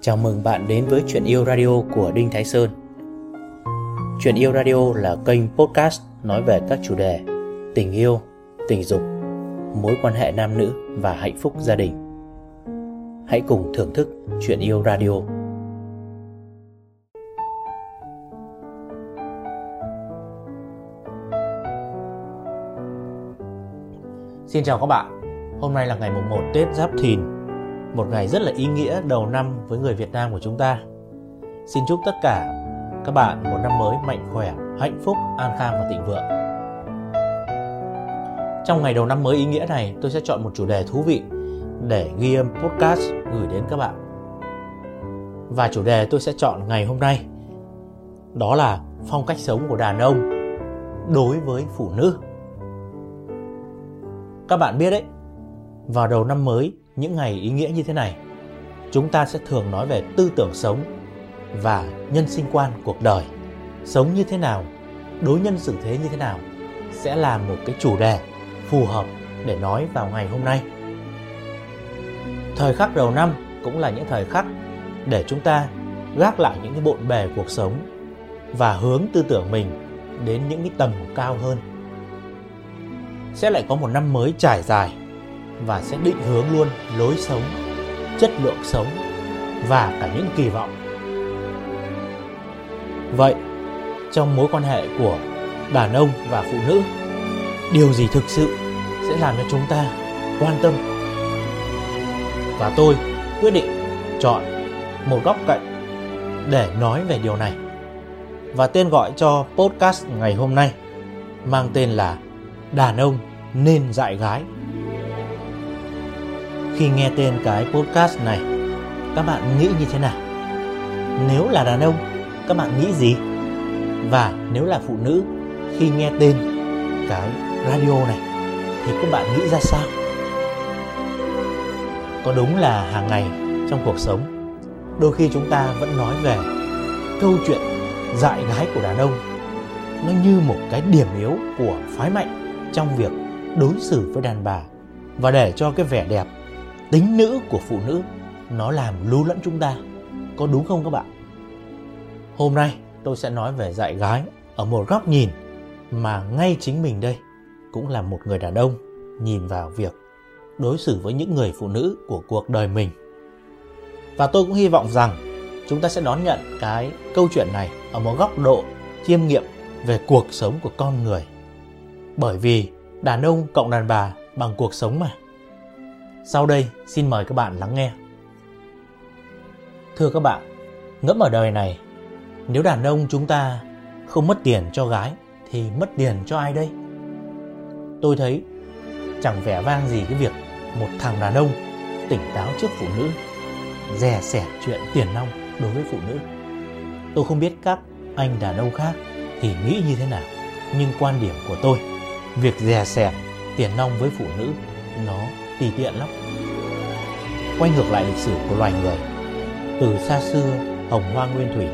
Chào mừng bạn đến với Chuyện Yêu Radio của Đinh Thái Sơn. Chuyện Yêu Radio là kênh podcast nói về các chủ đề tình yêu, tình dục, mối quan hệ nam nữ và hạnh phúc gia đình. Hãy cùng thưởng thức Chuyện Yêu Radio. Xin chào các bạn. Hôm nay là ngày mùng 1 Tết Giáp Thìn. Một ngày rất là ý nghĩa đầu năm với người Việt Nam của chúng ta. Xin chúc tất cả các bạn một năm mới mạnh khỏe, hạnh phúc, an khang và thịnh vượng. Trong ngày đầu năm mới ý nghĩa này tôi sẽ chọn một chủ đề thú vị để ghi âm podcast gửi đến các bạn. Và chủ đề tôi sẽ chọn ngày hôm nay đó là phong cách sống của đàn ông đối với phụ nữ. Các bạn biết đấy, vào đầu năm mới, những ngày ý nghĩa như thế này, chúng ta sẽ thường nói về tư tưởng sống và nhân sinh quan cuộc đời. Sống như thế nào, đối nhân xử thế như thế nào sẽ là một cái chủ đề phù hợp để nói vào ngày hôm nay. Thời khắc đầu năm cũng là những thời khắc để chúng ta gác lại những cái bộn bề cuộc sống và hướng tư tưởng mình đến những cái tầm cao hơn sẽ lại có một năm mới trải dài và sẽ định hướng luôn lối sống, chất lượng sống và cả những kỳ vọng. Vậy, trong mối quan hệ của đàn ông và phụ nữ, điều gì thực sự sẽ làm cho chúng ta quan tâm? Và tôi quyết định chọn một góc cạnh để nói về điều này. Và tên gọi cho podcast ngày hôm nay mang tên là đàn ông nên dạy gái. Khi nghe tên cái podcast này, các bạn nghĩ như thế nào? Nếu là đàn ông, các bạn nghĩ gì? Và nếu là phụ nữ, khi nghe tên cái radio này, thì các bạn nghĩ ra sao? Có đúng là hàng ngày trong cuộc sống, đôi khi chúng ta vẫn nói về câu chuyện dạy gái của đàn ông nó như một cái điểm yếu của phái mạnh trong việc đối xử với đàn bà và để cho cái vẻ đẹp tính nữ của phụ nữ, nó làm lú lẫn chúng ta. Có đúng không các bạn? Hôm nay tôi sẽ nói về dạy gái ở một góc nhìn mà ngay chính mình đây cũng là một người đàn ông nhìn vào việc đối xử với những người phụ nữ của cuộc đời mình. Và tôi cũng hy vọng rằng chúng ta sẽ đón nhận cái câu chuyện này ở một góc độ chiêm nghiệm về cuộc sống của con người. Bởi vì đàn ông cộng đàn bà bằng cuộc sống mà. Sau đây xin mời các bạn lắng nghe. Thưa các bạn, ngẫm ở đời này, nếu đàn ông chúng ta không mất tiền cho gái thì mất tiền cho ai đây? Tôi thấy chẳng vẻ vang gì cái việc một thằng đàn ông tỉnh táo trước phụ nữ, dè sẻ chuyện tiền nong đối với phụ nữ. Tôi không biết các anh đàn ông khác thì nghĩ như thế nào, nhưng quan điểm của tôi việc dè sẻ tiền nong với phụ nữ nó tùy tiện lắm quay ngược lại lịch sử của loài người. Từ xa xưa, hồng hoa nguyên thủy,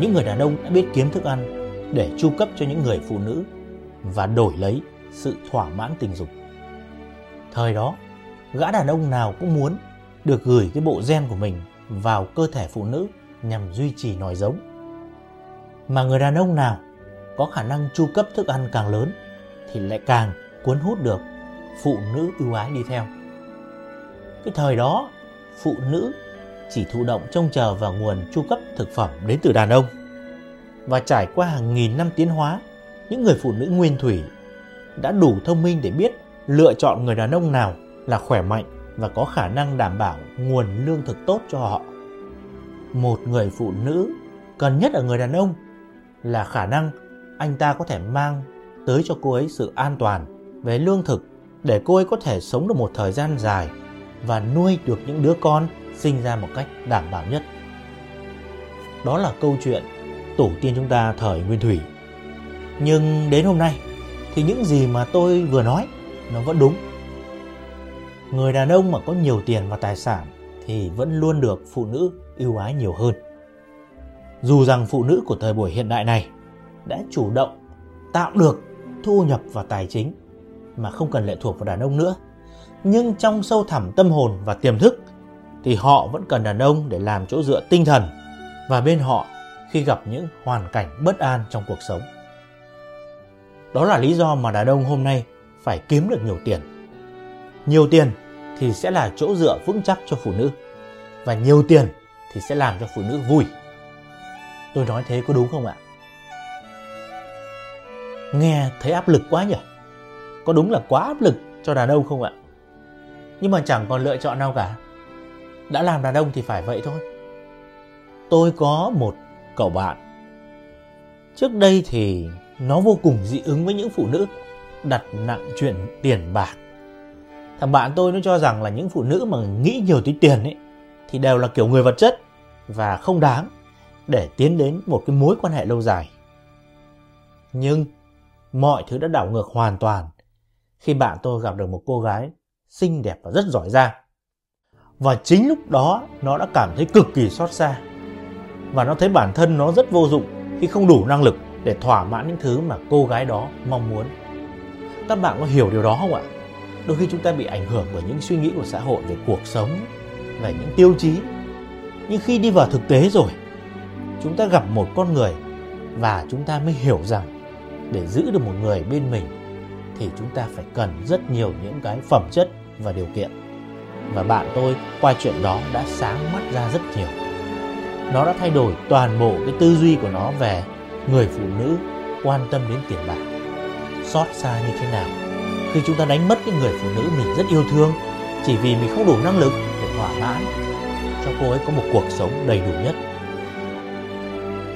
những người đàn ông đã biết kiếm thức ăn để chu cấp cho những người phụ nữ và đổi lấy sự thỏa mãn tình dục. Thời đó, gã đàn ông nào cũng muốn được gửi cái bộ gen của mình vào cơ thể phụ nữ nhằm duy trì nòi giống. Mà người đàn ông nào có khả năng chu cấp thức ăn càng lớn thì lại càng cuốn hút được phụ nữ ưu ái đi theo. Cái thời đó, phụ nữ chỉ thụ động trông chờ vào nguồn chu cấp thực phẩm đến từ đàn ông. Và trải qua hàng nghìn năm tiến hóa, những người phụ nữ nguyên thủy đã đủ thông minh để biết lựa chọn người đàn ông nào là khỏe mạnh và có khả năng đảm bảo nguồn lương thực tốt cho họ. Một người phụ nữ cần nhất ở người đàn ông là khả năng anh ta có thể mang tới cho cô ấy sự an toàn về lương thực để cô ấy có thể sống được một thời gian dài và nuôi được những đứa con sinh ra một cách đảm bảo nhất. Đó là câu chuyện tổ tiên chúng ta thời Nguyên Thủy. Nhưng đến hôm nay thì những gì mà tôi vừa nói nó vẫn đúng. Người đàn ông mà có nhiều tiền và tài sản thì vẫn luôn được phụ nữ ưu ái nhiều hơn. Dù rằng phụ nữ của thời buổi hiện đại này đã chủ động tạo được thu nhập và tài chính mà không cần lệ thuộc vào đàn ông nữa. Nhưng trong sâu thẳm tâm hồn và tiềm thức, thì họ vẫn cần đàn ông để làm chỗ dựa tinh thần và bên họ khi gặp những hoàn cảnh bất an trong cuộc sống. Đó là lý do mà đàn ông hôm nay phải kiếm được nhiều tiền. Nhiều tiền thì sẽ là chỗ dựa vững chắc cho phụ nữ và nhiều tiền thì sẽ làm cho phụ nữ vui. Tôi nói thế có đúng không ạ? Nghe thấy áp lực quá nhỉ? Có đúng là quá áp lực cho đàn ông không ạ? Nhưng mà chẳng còn lựa chọn nào cả. Đã làm đàn ông thì phải vậy thôi. Tôi có một cậu bạn. Trước đây thì nó vô cùng dị ứng với những phụ nữ đặt nặng chuyện tiền bạc. Thằng bạn tôi nó cho rằng là những phụ nữ mà nghĩ nhiều tới tiền ấy, thì đều là kiểu người vật chất và không đáng để tiến đến một cái mối quan hệ lâu dài. Nhưng mọi thứ đã đảo ngược hoàn toàn khi bạn tôi gặp được một cô gái xinh đẹp và rất giỏi giang. Và chính lúc đó nó đã cảm thấy cực kỳ xót xa. Và nó thấy bản thân nó rất vô dụng khi không đủ năng lực để thỏa mãn những thứ mà cô gái đó mong muốn. Các bạn có hiểu điều đó không ạ? Đôi khi chúng ta bị ảnh hưởng bởi những suy nghĩ của xã hội về cuộc sống, về những tiêu chí. Nhưng khi đi vào thực tế rồi, chúng ta gặp một con người và chúng ta mới hiểu rằng để giữ được một người bên mình thì chúng ta phải cần rất nhiều những cái phẩm chất và điều kiện. Và bạn tôi qua chuyện đó đã sáng mắt ra rất nhiều. Nó đã thay đổi toàn bộ cái tư duy của nó về người phụ nữ quan tâm đến tiền bạc. Xót xa như thế nào khi chúng ta đánh mất cái người phụ nữ mình rất yêu thương chỉ vì mình không đủ năng lực để thỏa mãn cho cô ấy có một cuộc sống đầy đủ nhất.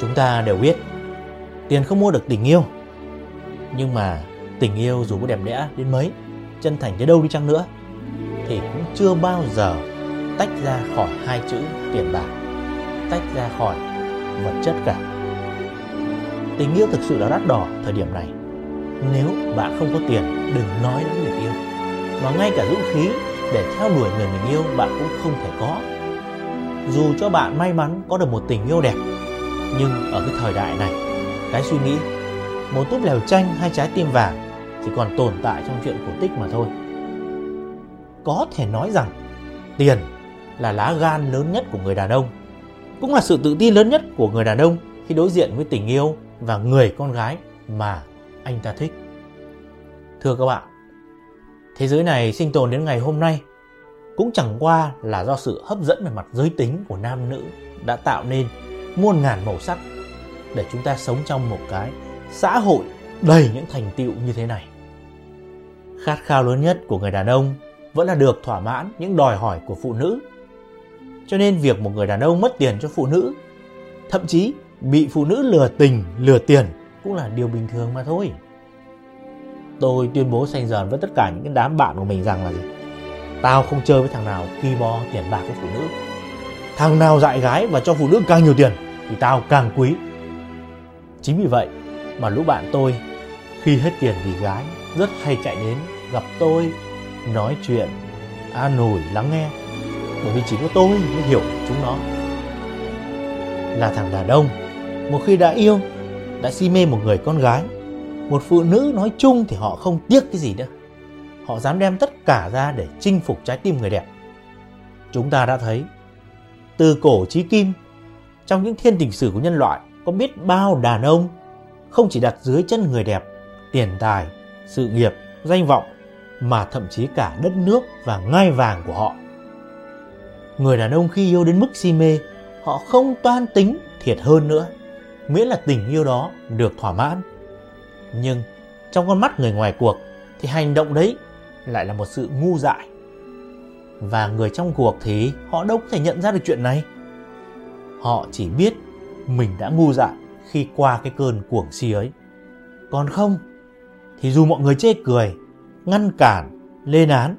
Chúng ta đều biết tiền không mua được tình yêu. Nhưng mà tình yêu dù có đẹp đẽ đến mấy, chân thành tới đâu đi chăng nữa thì cũng chưa bao giờ tách ra khỏi hai chữ tiền bạc, tách ra khỏi vật chất cả. Tình yêu thực sự là đắt đỏ thời điểm này. Nếu bạn không có tiền, đừng nói đến việc yêu. Mà ngay cả dũng khí để theo đuổi người mình yêu bạn cũng không thể có. Dù cho bạn may mắn có được một tình yêu đẹp, nhưng ở cái thời đại này, cái suy nghĩ một túp lèo tranh hay trái tim vàng chỉ còn tồn tại trong chuyện cổ tích mà thôi. Có thể nói rằng tiền là lá gan lớn nhất của người đàn ông, cũng là sự tự tin lớn nhất của người đàn ông khi đối diện với tình yêu và người con gái mà anh ta thích. Thưa các bạn, thế giới này sinh tồn đến ngày hôm nay cũng chẳng qua là do sự hấp dẫn về mặt giới tính của nam nữ đã tạo nên muôn ngàn màu sắc để chúng ta sống trong một cái xã hội đầy những thành tựu như thế này. Khát khao lớn nhất của người đàn ông vẫn là được thỏa mãn những đòi hỏi của phụ nữ. Cho nên việc một người đàn ông mất tiền cho phụ nữ, thậm chí bị phụ nữ lừa tình, lừa tiền cũng là điều bình thường mà thôi. Tôi tuyên bố xanh dần với tất cả những cái đám bạn của mình rằng là gì? Tao không chơi với thằng nào ki bo tiền bạc của phụ nữ. Thằng nào dại gái và cho phụ nữ càng nhiều tiền thì tao càng quý. Chính vì vậy mà lũ bạn tôi khi hết tiền vì gái rất hay chạy đến gặp tôi nói chuyện, an ủi, lắng nghe. Bởi vì chỉ có tôi mới hiểu chúng nó. Là thằng đàn ông, một khi đã yêu, đã si mê một người con gái, một phụ nữ nói chung thì họ không tiếc cái gì nữa. Họ dám đem tất cả ra để chinh phục trái tim người đẹp. Chúng ta đã thấy, từ cổ chí kim, trong những thiên tình sử của nhân loại, có biết bao đàn ông không chỉ đặt dưới chân người đẹp, tiền tài, sự nghiệp, danh vọng mà thậm chí cả đất nước và ngai vàng của họ. Người đàn ông khi yêu đến mức si mê, họ không toan tính thiệt hơn nữa, miễn là tình yêu đó được thỏa mãn. Nhưng trong con mắt người ngoài cuộc thì hành động đấy lại là một sự ngu dại. Và người trong cuộc thì họ đâu có thể nhận ra được chuyện này. Họ chỉ biết mình đã ngu dại khi qua cái cơn cuồng si ấy. Còn không, thì dù mọi người chê cười ngăn cản, lên án,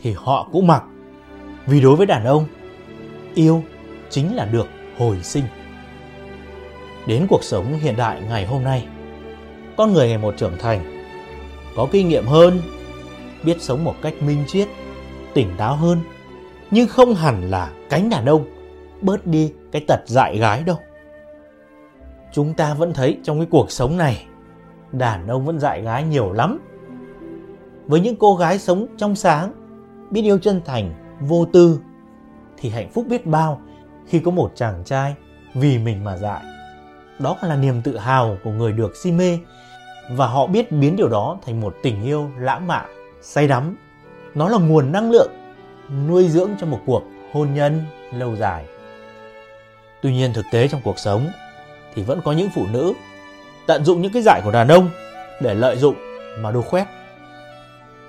thì họ cũng mặc. Vì đối với đàn ông, yêu chính là được hồi sinh. Đến cuộc sống hiện đại ngày hôm nay, con người ngày một trưởng thành, có kinh nghiệm hơn, biết sống một cách minh triết, tỉnh táo hơn, nhưng không hẳn là cánh đàn ông bớt đi cái tật dại gái đâu. Chúng ta vẫn thấy trong cái cuộc sống này, đàn ông vẫn dại gái nhiều lắm với những cô gái sống trong sáng biết yêu chân thành vô tư thì hạnh phúc biết bao khi có một chàng trai vì mình mà dại. Đó là niềm tự hào của người được si mê và họ biết biến điều đó thành một tình yêu lãng mạn, say đắm. Nó là nguồn năng lượng nuôi dưỡng cho một cuộc hôn nhân lâu dài. Tuy nhiên thực tế trong cuộc sống thì vẫn có những phụ nữ tận dụng những cái dại của đàn ông để lợi dụng mà đu khoét.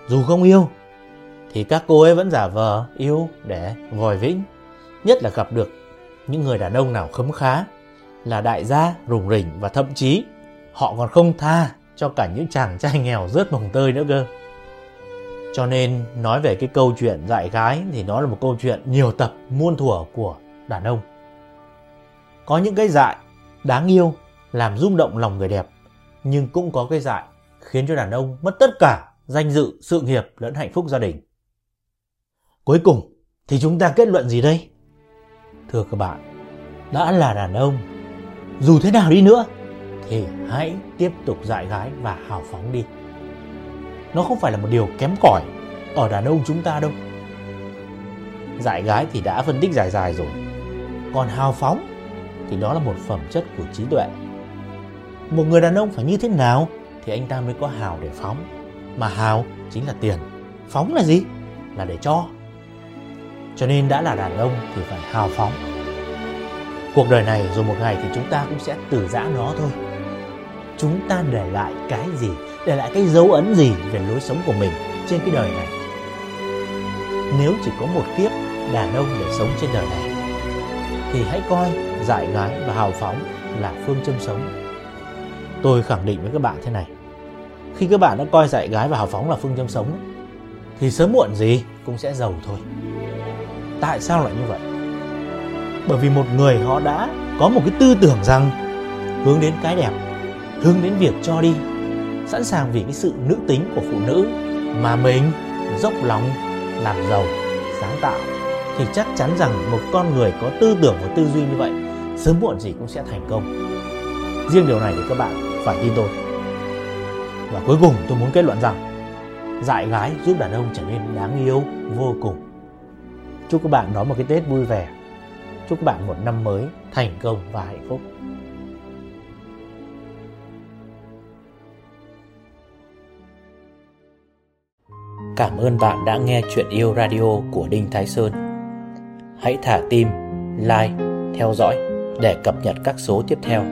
Dù không yêu thì các cô ấy vẫn giả vờ yêu để vòi vĩnh. Nhất là gặp được những người đàn ông nào khấm khá là đại gia, rủng rỉnh và thậm chí họ còn không tha cho cả những chàng trai nghèo rớt mồng tơi nữa cơ. Cho nên nói về cái câu chuyện dạy gái thì nó là một câu chuyện nhiều tập muôn thuở của đàn ông. Có những cái dại đáng yêu làm rung động lòng người đẹp nhưng cũng có cái dại khiến cho đàn ông mất tất cả danh dự, sự nghiệp lẫn hạnh phúc gia đình. Cuối cùng thì chúng ta kết luận gì đây? Thưa các bạn, đã là đàn ông, dù thế nào đi nữa thì hãy tiếp tục dạy gái và hào phóng đi. Nó không phải là một điều kém cỏi ở đàn ông chúng ta đâu. Dạy gái thì đã phân tích dài dài rồi. Còn hào phóng thì đó là một phẩm chất của trí tuệ. Một người đàn ông phải như thế nào thì anh ta mới có hào để phóng. Mà hào chính là tiền. Phóng là gì? Là để cho. Cho nên đã là đàn ông thì phải hào phóng. Cuộc đời này rồi một ngày thì chúng ta cũng sẽ từ giã nó thôi. Chúng ta để lại cái gì, để lại cái dấu ấn gì về lối sống của mình trên cái đời này. Nếu chỉ có một kiếp đàn ông để sống trên đời này thì hãy coi dại gái và hào phóng là phương châm sống. Tôi khẳng định với các bạn thế này. Khi các bạn đã coi dạy gái và hào phóng là phương châm sống thì sớm muộn gì cũng sẽ giàu thôi. Tại sao lại như vậy? Bởi vì một người họ đã có một cái tư tưởng rằng hướng đến cái đẹp, hướng đến việc cho đi, sẵn sàng vì cái sự nữ tính của phụ nữ mà mình dốc lòng làm giàu, sáng tạo thì chắc chắn rằng một con người có tư tưởng và tư duy như vậy sớm muộn gì cũng sẽ thành công. Riêng điều này thì các bạn phải tin tôi. Và cuối cùng tôi muốn kết luận rằng dạy gái giúp đàn ông trở nên đáng yêu vô cùng. Chúc các bạn đón một cái Tết vui vẻ. Chúc các bạn một năm mới thành công và hạnh phúc. Cảm ơn bạn đã nghe chuyện yêu radio của Đinh Thái Sơn. Hãy thả tim, like, theo dõi để cập nhật các số tiếp theo.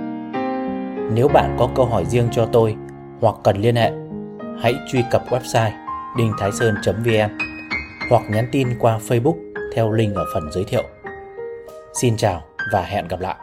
Nếu bạn có câu hỏi riêng cho tôi hoặc cần liên hệ, hãy truy cập website đinhthaisơn.vn hoặc nhắn tin qua Facebook theo link ở phần giới thiệu. Xin chào và hẹn gặp lại.